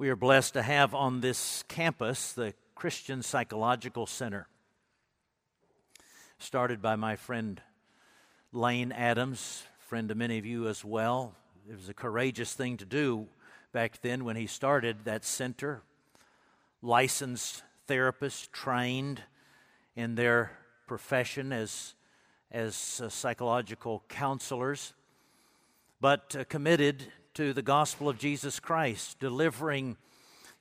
We are blessed to have on this campus the Christian Psychological Center, started by my friend Lane Adams, friend to many of you as well. It was a courageous thing to do back then when he started that center. Licensed therapists trained in their profession as, as uh, psychological counselors, but uh, committed to the gospel of Jesus Christ, delivering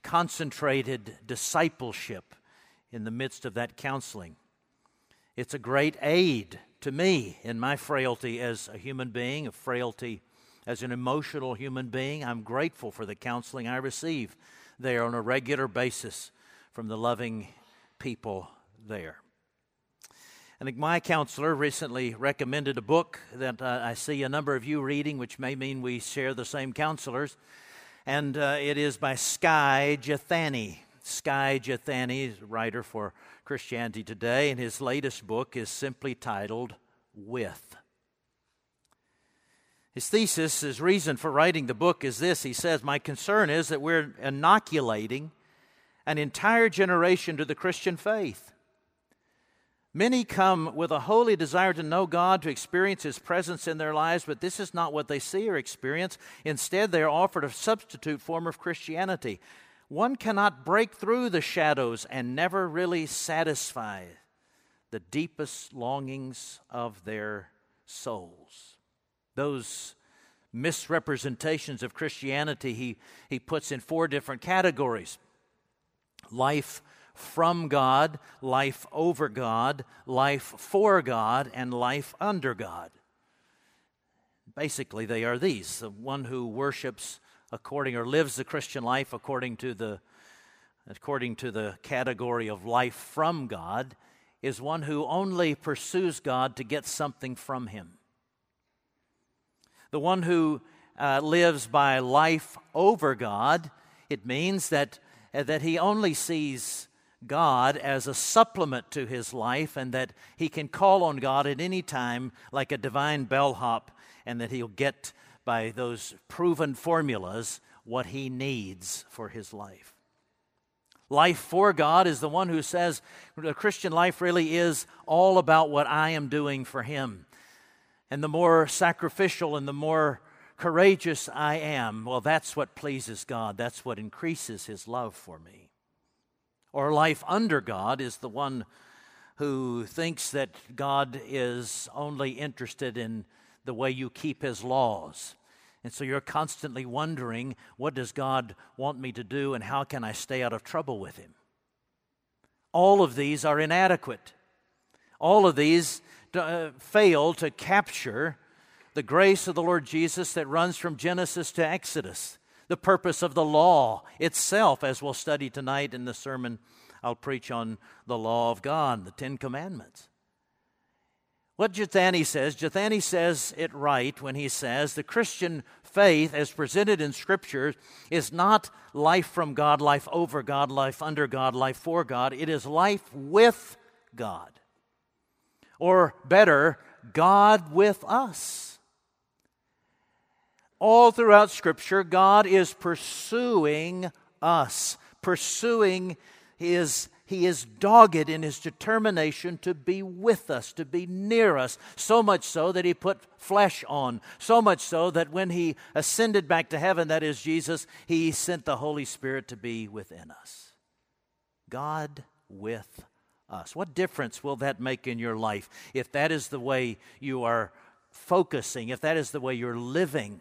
concentrated discipleship in the midst of that counseling. It's a great aid to me in my frailty as a human being, a frailty as an emotional human being. I'm grateful for the counseling I receive there on a regular basis from the loving people there. And my counselor recently recommended a book that uh, I see a number of you reading, which may mean we share the same counselors. And uh, it is by Skye Jethani. Skye Jethani is writer for Christianity Today, and his latest book is simply titled With. His thesis, his reason for writing the book is this. He says, My concern is that we're inoculating an entire generation to the Christian faith. Many come with a holy desire to know God, to experience His presence in their lives, but this is not what they see or experience. Instead, they are offered a substitute form of Christianity. One cannot break through the shadows and never really satisfy the deepest longings of their souls. Those misrepresentations of Christianity he, he puts in four different categories life from God, life over God, life for God, and life under God. Basically, they are these the one who worships according or lives the Christian life according to the according to the category of life from God is one who only pursues God to get something from him. The one who uh, lives by life over God, it means that, uh, that he only sees God as a supplement to his life and that he can call on God at any time like a divine bellhop and that he'll get by those proven formulas what he needs for his life. Life for God is the one who says the Christian life really is all about what I am doing for him. And the more sacrificial and the more courageous I am, well, that's what pleases God. That's what increases his love for me or life under God is the one who thinks that God is only interested in the way you keep his laws. And so you're constantly wondering, what does God want me to do and how can I stay out of trouble with him? All of these are inadequate. All of these uh, fail to capture the grace of the Lord Jesus that runs from Genesis to Exodus the purpose of the law itself, as we'll study tonight in the sermon I'll preach on the law of God, the Ten Commandments. What Jethani says, Jethani says it right when he says the Christian faith, as presented in Scripture, is not life from God, life over God, life under God, life for God. It is life with God. Or better, God with us. All throughout Scripture, God is pursuing us, pursuing His. He is dogged in his determination to be with us, to be near us, so much so that he put flesh on, so much so that when he ascended back to heaven, that is Jesus, he sent the Holy Spirit to be within us. God with us. What difference will that make in your life if that is the way you are focusing, if that is the way you're living?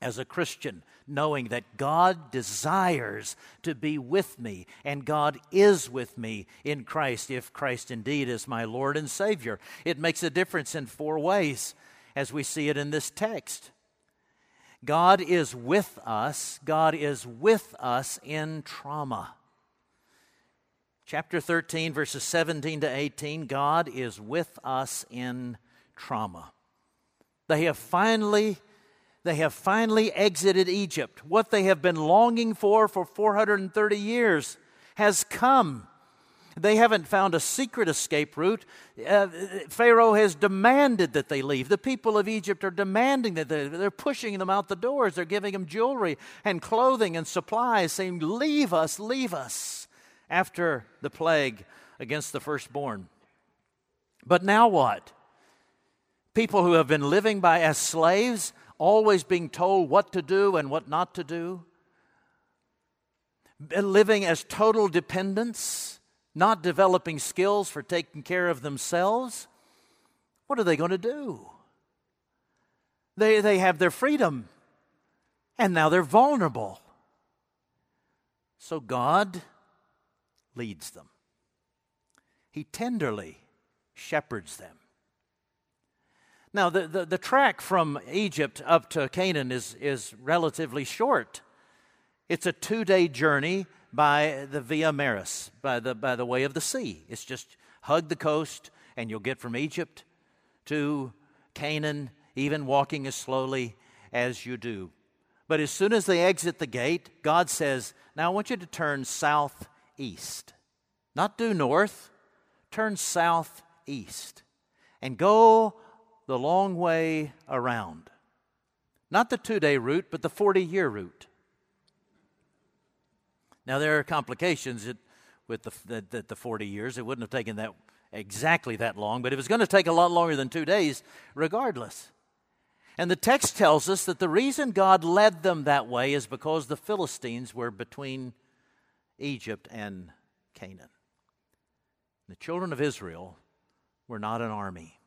As a Christian, knowing that God desires to be with me and God is with me in Christ, if Christ indeed is my Lord and Savior. It makes a difference in four ways as we see it in this text. God is with us, God is with us in trauma. Chapter 13, verses 17 to 18 God is with us in trauma. They have finally they have finally exited Egypt. What they have been longing for for 430 years has come. They haven't found a secret escape route. Uh, Pharaoh has demanded that they leave. The people of Egypt are demanding that they, they're pushing them out the doors. They're giving them jewelry and clothing and supplies, saying, Leave us, leave us, after the plague against the firstborn. But now what? People who have been living by as slaves, always being told what to do and what not to do, living as total dependents, not developing skills for taking care of themselves, what are they going to do? They, they have their freedom, and now they're vulnerable. So God leads them. He tenderly shepherds them. Now, the, the, the, track from Egypt up to Canaan is, is relatively short. It's a two day journey by the Via Maris, by the, by the way of the sea. It's just hug the coast, and you'll get from Egypt to Canaan, even walking as slowly as you do. But as soon as they exit the gate, God says, Now I want you to turn southeast. Not due north, turn southeast and go the long way around. Not the two day route, but the 40 year route. Now, there are complications with the, the, the 40 years. It wouldn't have taken that exactly that long, but it was going to take a lot longer than two days, regardless. And the text tells us that the reason God led them that way is because the Philistines were between Egypt and Canaan. The children of Israel were not an army.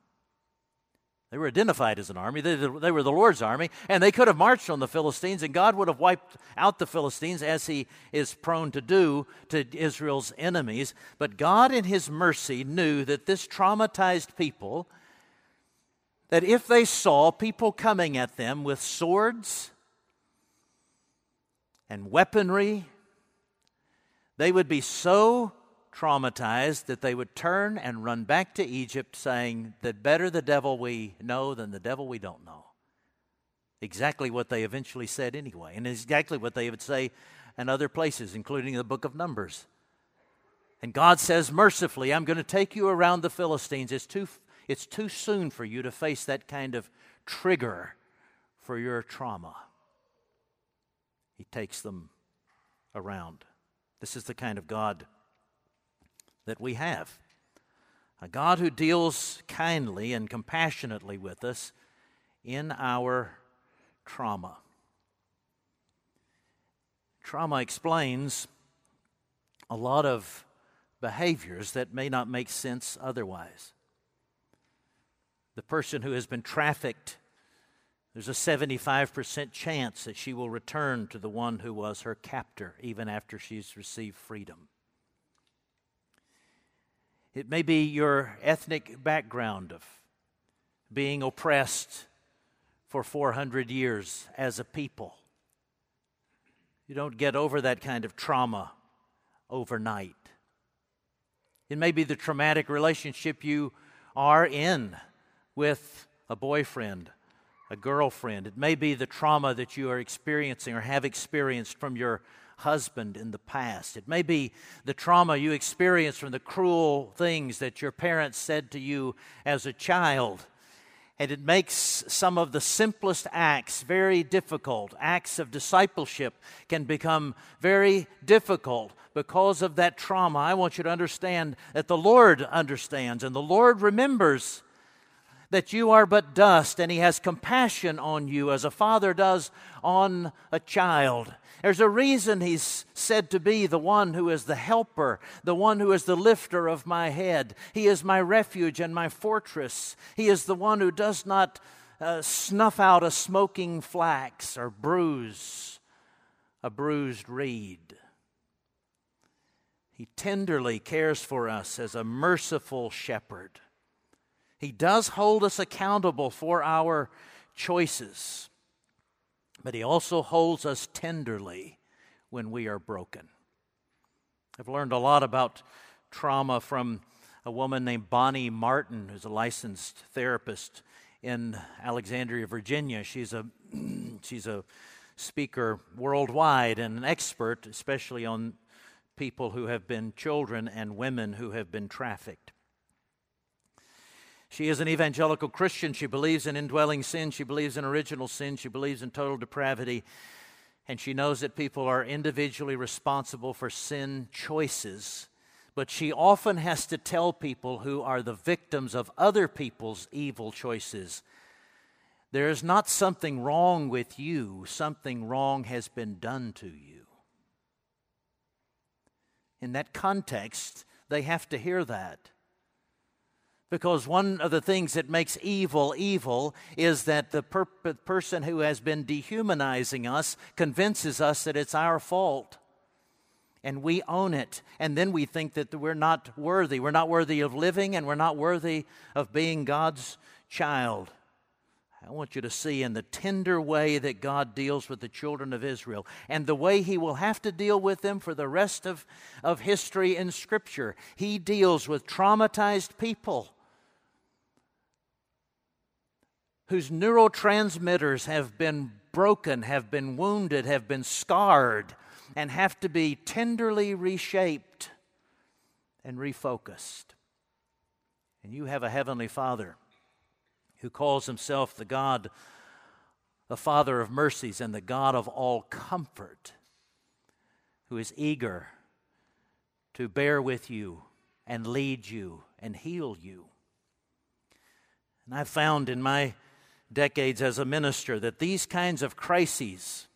They were identified as an army. They, they, were the Lord's army, and they could have marched on the Philistines, and God would have wiped out the Philistines as He is prone to do to Israel's enemies. But God, in His mercy, knew that this traumatized people, that if they saw people coming at them with swords and weaponry, they would be so traumatized that they would turn and run back to Egypt saying that better the devil we know than the devil we don't know. Exactly what they eventually said anyway, and exactly what they would say in other places, including the book of Numbers. And God says mercifully, I'm going to take you around the Philistines. It's too, it's too soon for you to face that kind of trigger for your trauma. He takes them around. This is the kind of God that we have. A God who deals kindly and compassionately with us in our trauma. Trauma explains a lot of behaviors that may not make sense otherwise. The person who has been trafficked, there's a 75% chance that she will return to the one who was her captor even after she's received freedom. It may be your ethnic background of being oppressed for 400 years as a people. You don't get over that kind of trauma overnight. It may be the traumatic relationship you are in with a boyfriend, a girlfriend. It may be the trauma that you are experiencing or have experienced from your husband in the past. It may be the trauma you experienced from the cruel things that your parents said to you as a child. And it makes some of the simplest acts very difficult. Acts of discipleship can become very difficult because of that trauma. I want you to understand that the Lord understands and the Lord remembers that you are but dust, and He has compassion on you as a father does on a child. There's a reason he's said to be the one who is the helper, the one who is the lifter of my head. He is my refuge and my fortress. He is the one who does not uh, snuff out a smoking flax or bruise a bruised reed. He tenderly cares for us as a merciful shepherd. He does hold us accountable for our choices but He also holds us tenderly when we are broken. I've learned a lot about trauma from a woman named Bonnie Martin, who's a licensed therapist in Alexandria, Virginia. She's a, she's a speaker worldwide and an expert, especially on people who have been children and women who have been trafficked. She is an evangelical Christian. She believes in indwelling sin. She believes in original sin. She believes in total depravity. And she knows that people are individually responsible for sin choices. But she often has to tell people who are the victims of other people's evil choices there is not something wrong with you, something wrong has been done to you. In that context, they have to hear that. Because one of the things that makes evil evil is that the per- person who has been dehumanizing us convinces us that it's our fault. And we own it. And then we think that we're not worthy. We're not worthy of living and we're not worthy of being God's child. I want you to see in the tender way that God deals with the children of Israel and the way He will have to deal with them for the rest of, of history in Scripture. He deals with traumatized people whose neurotransmitters have been broken, have been wounded, have been scarred, and have to be tenderly reshaped and refocused. And you have a Heavenly Father who calls himself the God, the Father of mercies, and the God of all comfort, who is eager to bear with you and lead you and heal you. And I've found in my decades as a minister that these kinds of crises,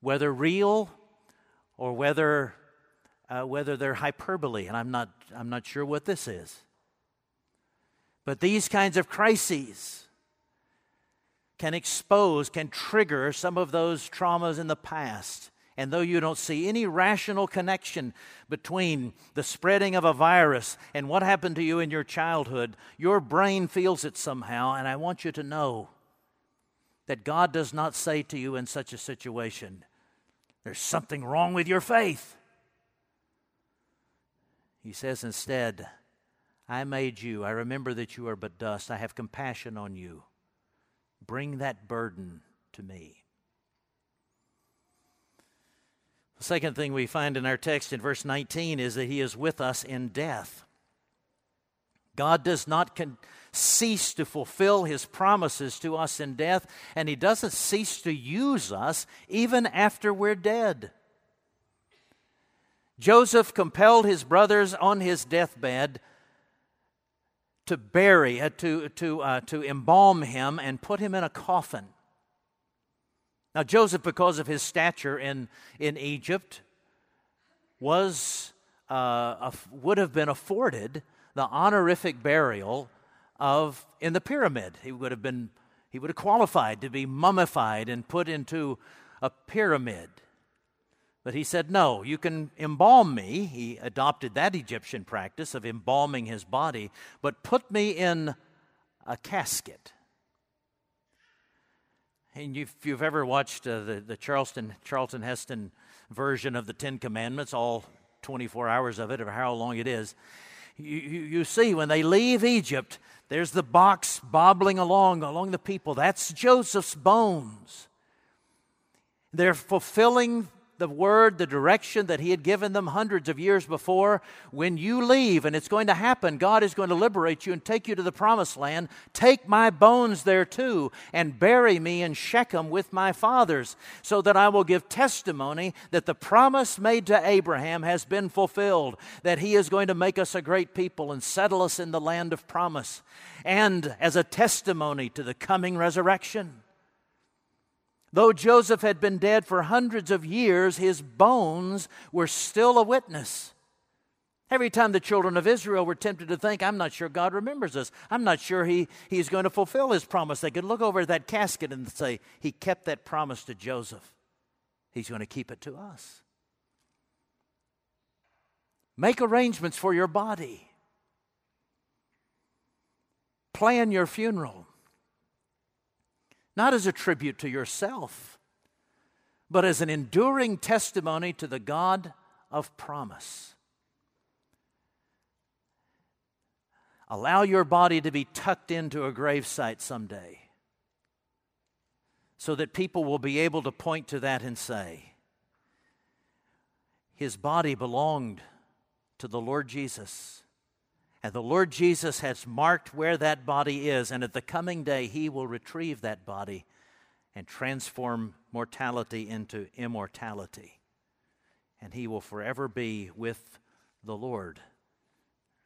whether real or whether, uh, whether they're hyperbole, and I'm not, I'm not sure what this is, but these kinds of crises can expose, can trigger some of those traumas in the past. And though you don't see any rational connection between the spreading of a virus and what happened to you in your childhood, your brain feels it somehow. And I want you to know that God does not say to you in such a situation, There's something wrong with your faith. He says instead, I made you. I remember that you are but dust. I have compassion on you. Bring that burden to me. The second thing we find in our text in verse 19 is that He is with us in death. God does not con- cease to fulfill His promises to us in death, and He doesn't cease to use us even after we're dead. Joseph compelled his brothers on his deathbed to bury, uh, to, to, uh, to embalm him and put him in a coffin. Now, Joseph, because of his stature in, in Egypt, was, uh, would have been afforded the honorific burial of in the pyramid. He would have been he would have qualified to be mummified and put into a pyramid. But he said, No, you can embalm me. He adopted that Egyptian practice of embalming his body, but put me in a casket. And if you've ever watched uh, the, the Charleston, Charlton Heston version of the Ten Commandments, all 24 hours of it, or how long it is, you, you see when they leave Egypt, there's the box bobbling along, along the people. That's Joseph's bones. They're fulfilling the word, the direction that He had given them hundreds of years before. When you leave, and it's going to happen, God is going to liberate you and take you to the promised land. Take my bones there too, and bury me in Shechem with my fathers, so that I will give testimony that the promise made to Abraham has been fulfilled, that He is going to make us a great people and settle us in the land of promise, and as a testimony to the coming resurrection. Though Joseph had been dead for hundreds of years, his bones were still a witness. Every time the children of Israel were tempted to think, I'm not sure God remembers us. I'm not sure he, He's going to fulfill His promise. They could look over that casket and say, He kept that promise to Joseph. He's going to keep it to us. Make arrangements for your body, plan your funeral not as a tribute to yourself, but as an enduring testimony to the God of promise. Allow your body to be tucked into a gravesite someday so that people will be able to point to that and say, his body belonged to the Lord Jesus. And the Lord Jesus has marked where that body is, and at the coming day, he will retrieve that body and transform mortality into immortality. And he will forever be with the Lord.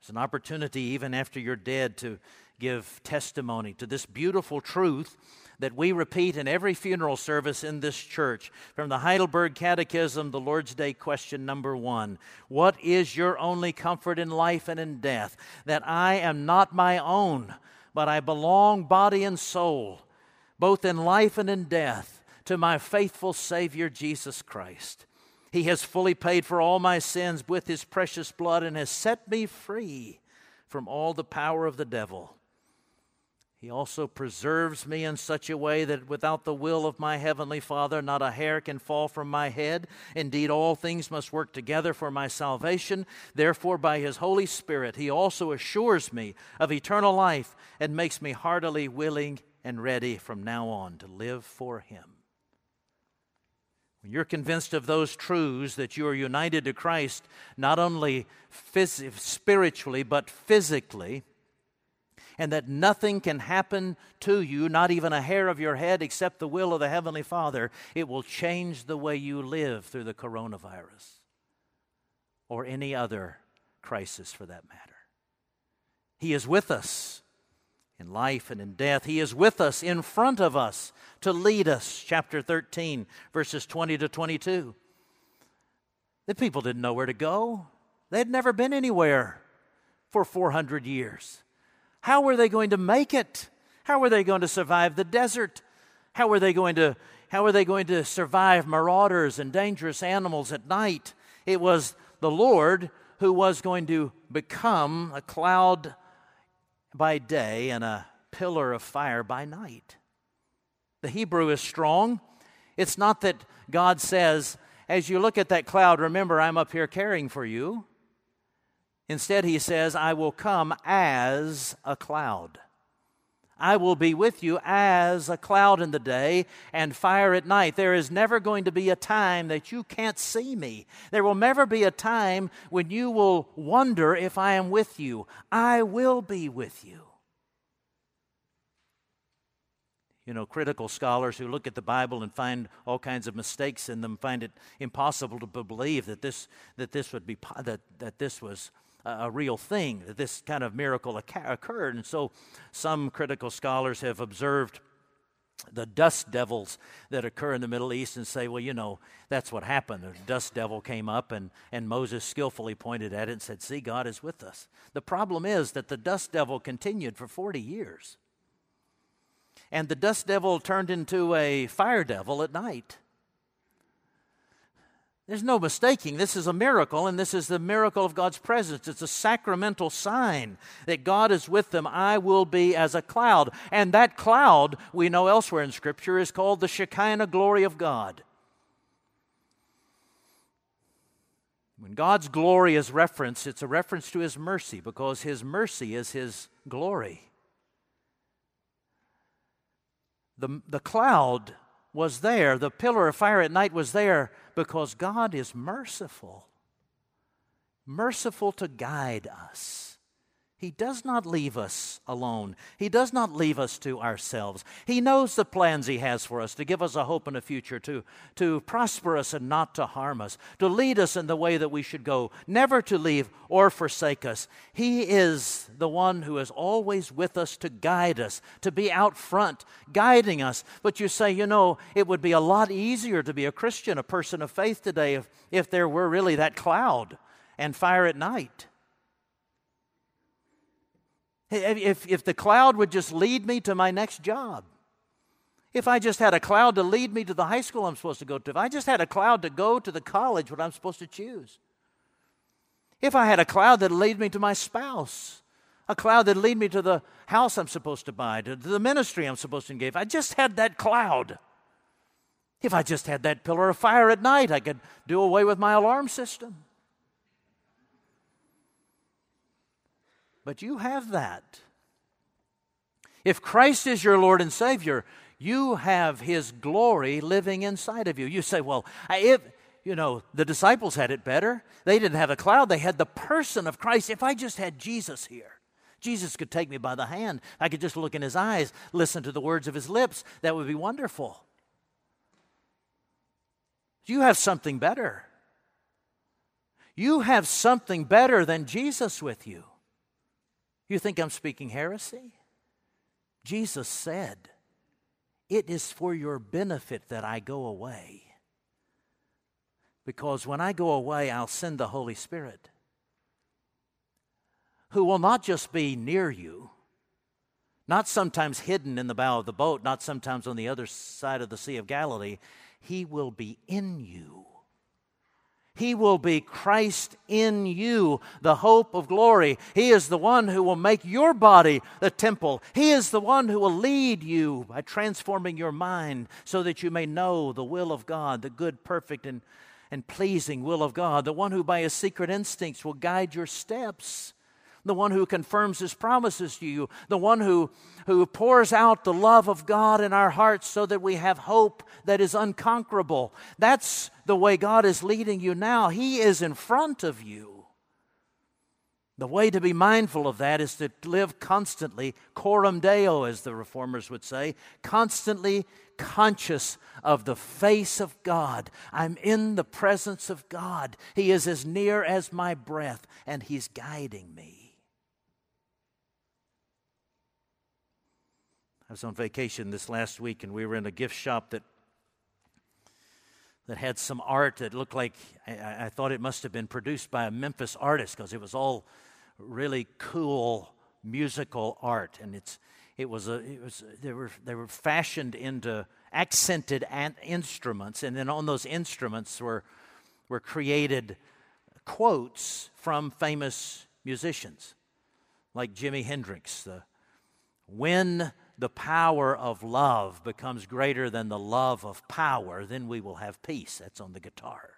It's an opportunity, even after you're dead, to give testimony to this beautiful truth that we repeat in every funeral service in this church. From the Heidelberg Catechism, the Lord's Day question number one What is your only comfort in life and in death? That I am not my own, but I belong body and soul, both in life and in death, to my faithful Savior Jesus Christ. He has fully paid for all my sins with his precious blood and has set me free from all the power of the devil. He also preserves me in such a way that without the will of my heavenly Father, not a hair can fall from my head. Indeed, all things must work together for my salvation. Therefore, by his Holy Spirit, he also assures me of eternal life and makes me heartily willing and ready from now on to live for him. When you're convinced of those truths that you are united to Christ, not only phys- spiritually, but physically, and that nothing can happen to you, not even a hair of your head, except the will of the Heavenly Father, it will change the way you live through the coronavirus or any other crisis for that matter. He is with us in life and in death. He is with us, in front of us, to lead us. Chapter 13, verses 20 to 22. The people didn't know where to go, they had never been anywhere for 400 years. How were they going to make it? How were they going to survive the desert? How were they going to how were they going to survive marauders and dangerous animals at night? It was the Lord who was going to become a cloud by day and a pillar of fire by night. The Hebrew is strong. It's not that God says, as you look at that cloud, remember, I'm up here caring for you. Instead, he says, I will come as a cloud. I will be with you as a cloud in the day and fire at night. There is never going to be a time that you can't see me. There will never be a time when you will wonder if I am with you. I will be with you. You know, critical scholars who look at the Bible and find all kinds of mistakes in them find it impossible to believe that this, that this would be that, that this was a real thing, that this kind of miracle occurred. And so some critical scholars have observed the dust devils that occur in the Middle East and say, well, you know, that's what happened. A dust devil came up and, and Moses skillfully pointed at it and said, See, God is with us. The problem is that the dust devil continued for 40 years. And the dust devil turned into a fire devil at night. There's no mistaking. This is a miracle, and this is the miracle of God's presence. It's a sacramental sign that God is with them. I will be as a cloud. And that cloud, we know elsewhere in Scripture, is called the Shekinah glory of God. When God's glory is referenced, it's a reference to His mercy because His mercy is His glory. The, the cloud was there, the pillar of fire at night was there because God is merciful, merciful to guide us. He does not leave us alone. He does not leave us to ourselves. He knows the plans He has for us to give us a hope and a future, to, to prosper us and not to harm us, to lead us in the way that we should go, never to leave or forsake us. He is the one who is always with us to guide us, to be out front, guiding us. But you say, you know, it would be a lot easier to be a Christian, a person of faith today, if, if there were really that cloud and fire at night. If, if the cloud would just lead me to my next job, if I just had a cloud to lead me to the high school I'm supposed to go to, if I just had a cloud to go to the college what I'm supposed to choose, if I had a cloud that lead me to my spouse, a cloud that lead me to the house I'm supposed to buy, to the ministry I'm supposed to engage, I just had that cloud. If I just had that pillar of fire at night, I could do away with my alarm system. But you have that. If Christ is your Lord and Savior, you have His glory living inside of you. You say, well, if, you know, the disciples had it better. They didn't have a cloud, they had the person of Christ. If I just had Jesus here, Jesus could take me by the hand. I could just look in his eyes, listen to the words of his lips. That would be wonderful. You have something better. You have something better than Jesus with you. You think I'm speaking heresy? Jesus said, It is for your benefit that I go away. Because when I go away, I'll send the Holy Spirit, who will not just be near you, not sometimes hidden in the bow of the boat, not sometimes on the other side of the Sea of Galilee. He will be in you. He will be Christ in you, the hope of glory. He is the one who will make your body the temple. He is the one who will lead you by transforming your mind so that you may know the will of God, the good, perfect, and, and pleasing will of God. The one who by his secret instincts will guide your steps the one who confirms his promises to you, the one who, who pours out the love of God in our hearts so that we have hope that is unconquerable. That's the way God is leading you now. He is in front of you. The way to be mindful of that is to live constantly, coram deo, as the reformers would say, constantly conscious of the face of God. I'm in the presence of God. He is as near as my breath, and He's guiding me. I was on vacation this last week, and we were in a gift shop that that had some art that looked like I, I thought it must have been produced by a Memphis artist because it was all really cool musical art, and it's it was a it was they were they were fashioned into accented instruments, and then on those instruments were were created quotes from famous musicians like Jimi Hendrix. The when the power of love becomes greater than the love of power, then we will have peace. That's on the guitar.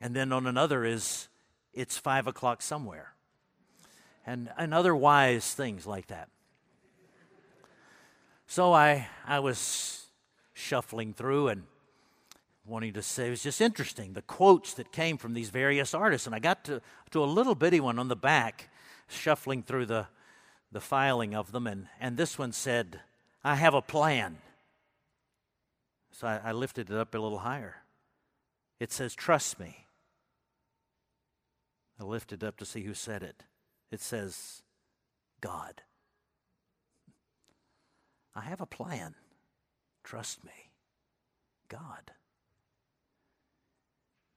And then on another is it's five o'clock somewhere. And, and other wise things like that. So I, I was shuffling through and wanting to say it was just interesting the quotes that came from these various artists. And I got to, to a little bitty one on the back, shuffling through the, the filing of them, and, and this one said, I have a plan. So I, I lifted it up a little higher. It says, Trust me. I lifted up to see who said it. It says, God. I have a plan. Trust me. God.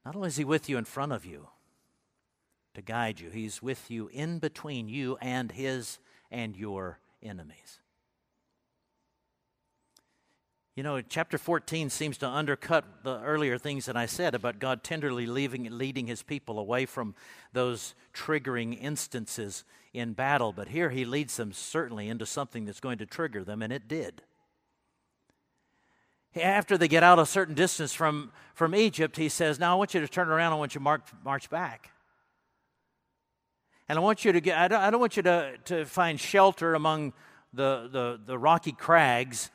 Not only is He with you in front of you to guide you, He's with you in between you and His and your enemies. You know, chapter 14 seems to undercut the earlier things that I said about God tenderly leaving, leading his people away from those triggering instances in battle. But here he leads them certainly into something that's going to trigger them, and it did. After they get out a certain distance from, from Egypt, he says, Now I want you to turn around, I want you to march, march back. And I want you to get, I don't, I don't want you to, to find shelter among the, the, the rocky crags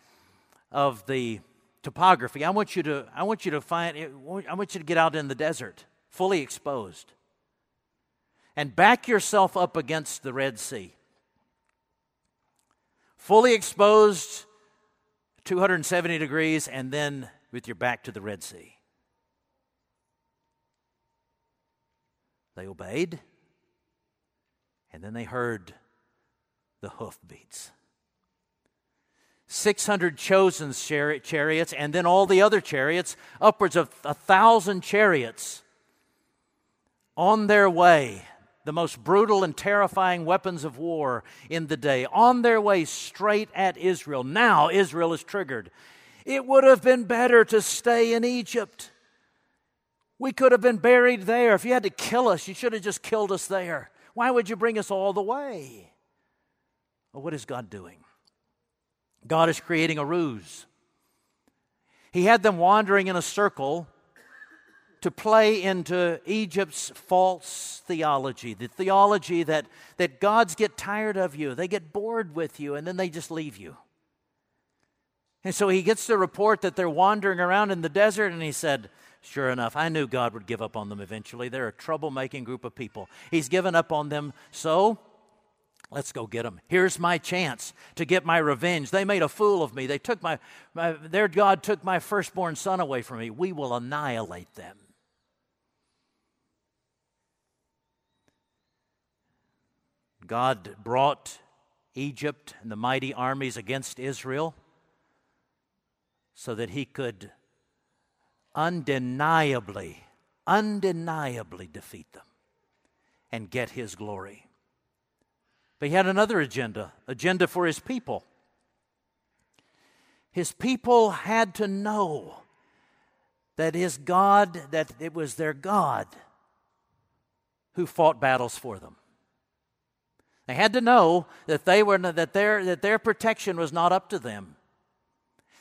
of the topography. I want you to, I want you to find, I want you to get out in the desert, fully exposed. And back yourself up against the Red Sea. Fully exposed, 270 degrees, and then with your back to the Red Sea. They obeyed. And then they heard the hoofbeats. 600 chosen chariots, and then all the other chariots, upwards of a thousand chariots, on their way, the most brutal and terrifying weapons of war in the day, on their way straight at Israel. Now Israel is triggered. It would have been better to stay in Egypt. We could have been buried there. If you had to kill us, you should have just killed us there. Why would you bring us all the way? Well, what is God doing? God is creating a ruse. He had them wandering in a circle to play into Egypt's false theology, the theology that, that gods get tired of you, they get bored with you, and then they just leave you. And so he gets the report that they're wandering around in the desert, and he said, Sure enough, I knew God would give up on them eventually. They're a troublemaking group of people. He's given up on them, so let's go get them. Here's my chance to get my revenge. They made a fool of me. They took my, my their God took my firstborn son away from me. We will annihilate them. God brought Egypt and the mighty armies against Israel so that he could undeniably, undeniably defeat them and get his glory. But he had another agenda, agenda for his people. His people had to know that his God, that it was their God who fought battles for them. They had to know that they were that their that their protection was not up to them.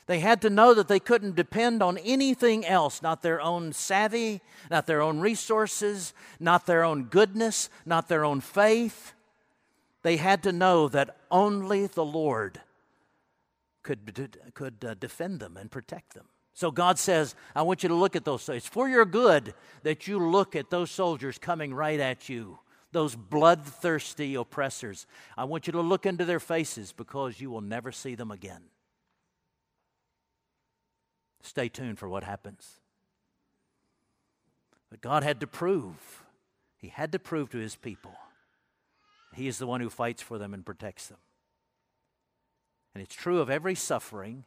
They had to know that they couldn't depend on anything else, not their own savvy, not their own resources, not their own goodness, not their own faith. They had to know that only the Lord could, could uh, defend them and protect them. So God says, I want you to look at those. It's for your good that you look at those soldiers coming right at you, those bloodthirsty oppressors. I want you to look into their faces because you will never see them again. Stay tuned for what happens. But God had to prove, He had to prove to His people, He is the one who fights for them and protects them. And it's true of every suffering,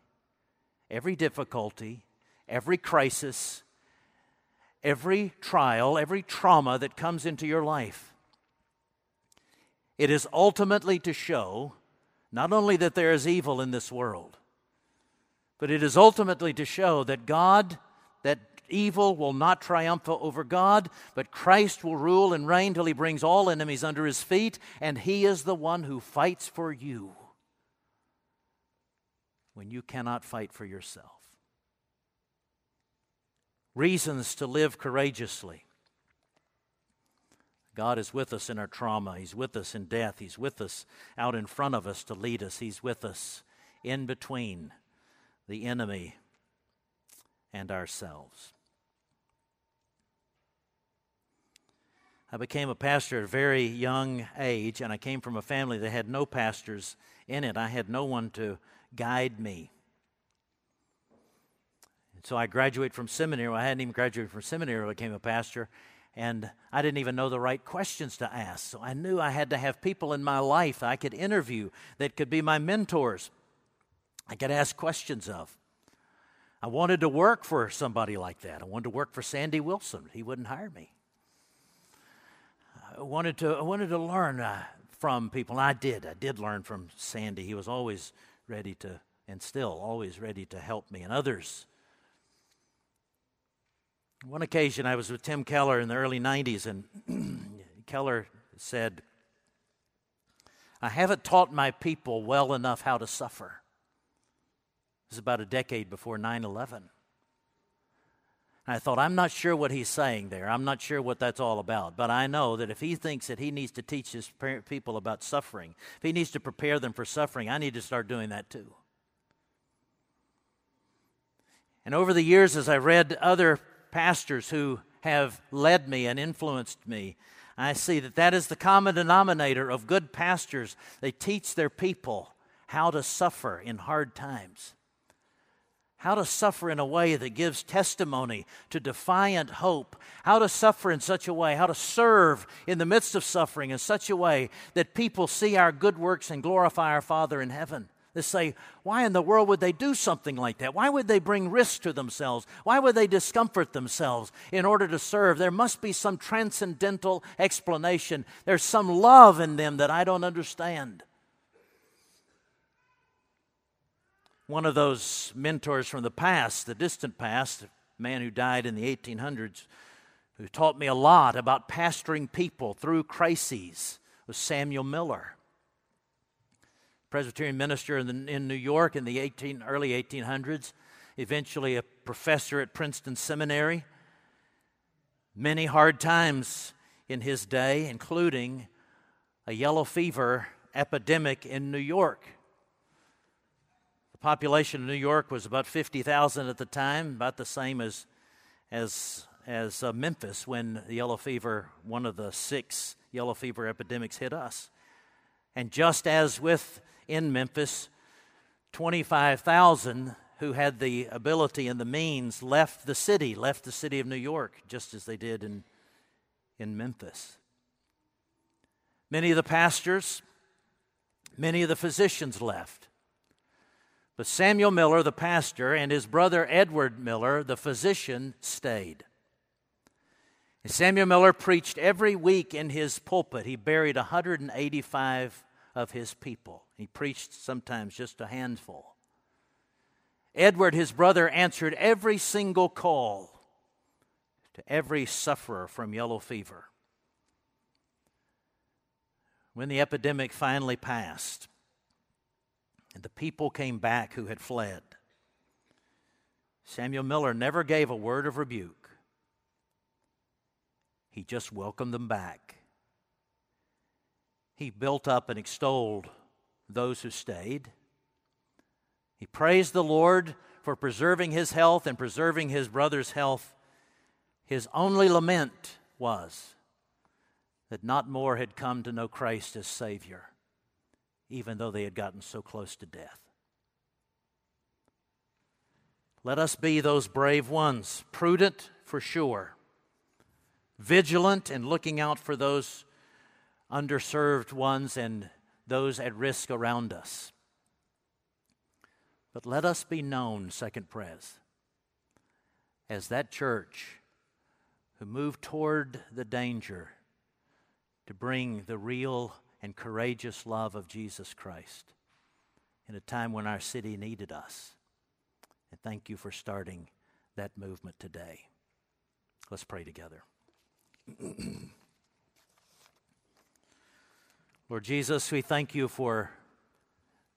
every difficulty, every crisis, every trial, every trauma that comes into your life. It is ultimately to show not only that there is evil in this world, but it is ultimately to show that God, that evil will not triumph over God, but Christ will rule and reign till he brings all enemies under his feet, and he is the one who fights for you when you cannot fight for yourself. Reasons to live courageously. God is with us in our trauma. He's with us in death. He's with us out in front of us to lead us. He's with us in between the enemy, and ourselves. I became a pastor at a very young age, and I came from a family that had no pastors in it. I had no one to guide me. And so I graduated from seminary. Well, I hadn't even graduated from seminary I became a pastor, and I didn't even know the right questions to ask. So I knew I had to have people in my life I could interview that could be my mentors. I could ask questions of. I wanted to work for somebody like that. I wanted to work for Sandy Wilson. He wouldn't hire me. I wanted to, I wanted to learn uh, from people, I did. I did learn from Sandy. He was always ready to, and still always ready to help me and others. One occasion, I was with Tim Keller in the early 90s, and Keller said, I haven't taught my people well enough how to suffer was about a decade before 9 11. I thought, I'm not sure what he's saying there. I'm not sure what that's all about. But I know that if he thinks that he needs to teach his people about suffering, if he needs to prepare them for suffering, I need to start doing that too. And over the years, as I read other pastors who have led me and influenced me, I see that that is the common denominator of good pastors. They teach their people how to suffer in hard times how to suffer in a way that gives testimony to defiant hope, how to suffer in such a way, how to serve in the midst of suffering in such a way that people see our good works and glorify our Father in heaven. They say, why in the world would they do something like that? Why would they bring risk to themselves? Why would they discomfort themselves in order to serve? There must be some transcendental explanation. There's some love in them that I don't understand. One of those mentors from the past, the distant past, a man who died in the 1800s, who taught me a lot about pastoring people through crises, was Samuel Miller. Presbyterian minister in, the, in New York in the 18, early 1800s, eventually a professor at Princeton Seminary. Many hard times in his day, including a yellow fever epidemic in New York population of New York was about 50,000 at the time, about the same as, as, as uh, Memphis when the yellow fever, one of the six yellow fever epidemics, hit us. And just as with in Memphis, 25,000 who had the ability and the means left the city, left the city of New York, just as they did in, in Memphis. Many of the pastors, many of the physicians left. But Samuel Miller, the pastor, and his brother Edward Miller, the physician, stayed. Samuel Miller preached every week in his pulpit. He buried 185 of his people. He preached sometimes just a handful. Edward, his brother, answered every single call to every sufferer from yellow fever. When the epidemic finally passed, and the people came back who had fled. Samuel Miller never gave a word of rebuke, he just welcomed them back. He built up and extolled those who stayed. He praised the Lord for preserving his health and preserving his brother's health. His only lament was that not more had come to know Christ as Savior even though they had gotten so close to death. Let us be those brave ones, prudent for sure, vigilant and looking out for those underserved ones and those at risk around us. But let us be known, Second Pres, as that church who moved toward the danger to bring the real and courageous love of Jesus Christ in a time when our city needed us. And thank you for starting that movement today. Let's pray together. Lord Jesus, we thank you for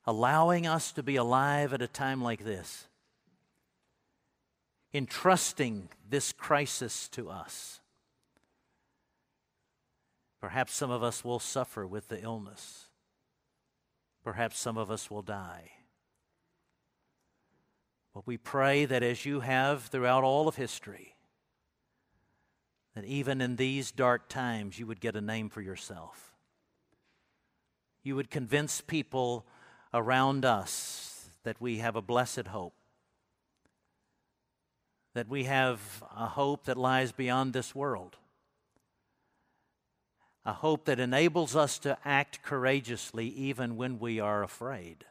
allowing us to be alive at a time like this, entrusting this crisis to us. Perhaps some of us will suffer with the illness. Perhaps some of us will die. But we pray that as you have throughout all of history, that even in these dark times you would get a name for yourself. You would convince people around us that we have a blessed hope, that we have a hope that lies beyond this world a hope that enables us to act courageously even when we are afraid.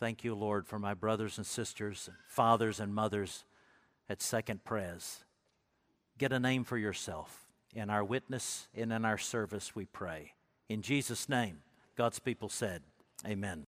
Thank you, Lord, for my brothers and sisters, fathers and mothers at Second Pres. Get a name for yourself. In our witness and in our service, we pray. In Jesus' name, God's people said, Amen.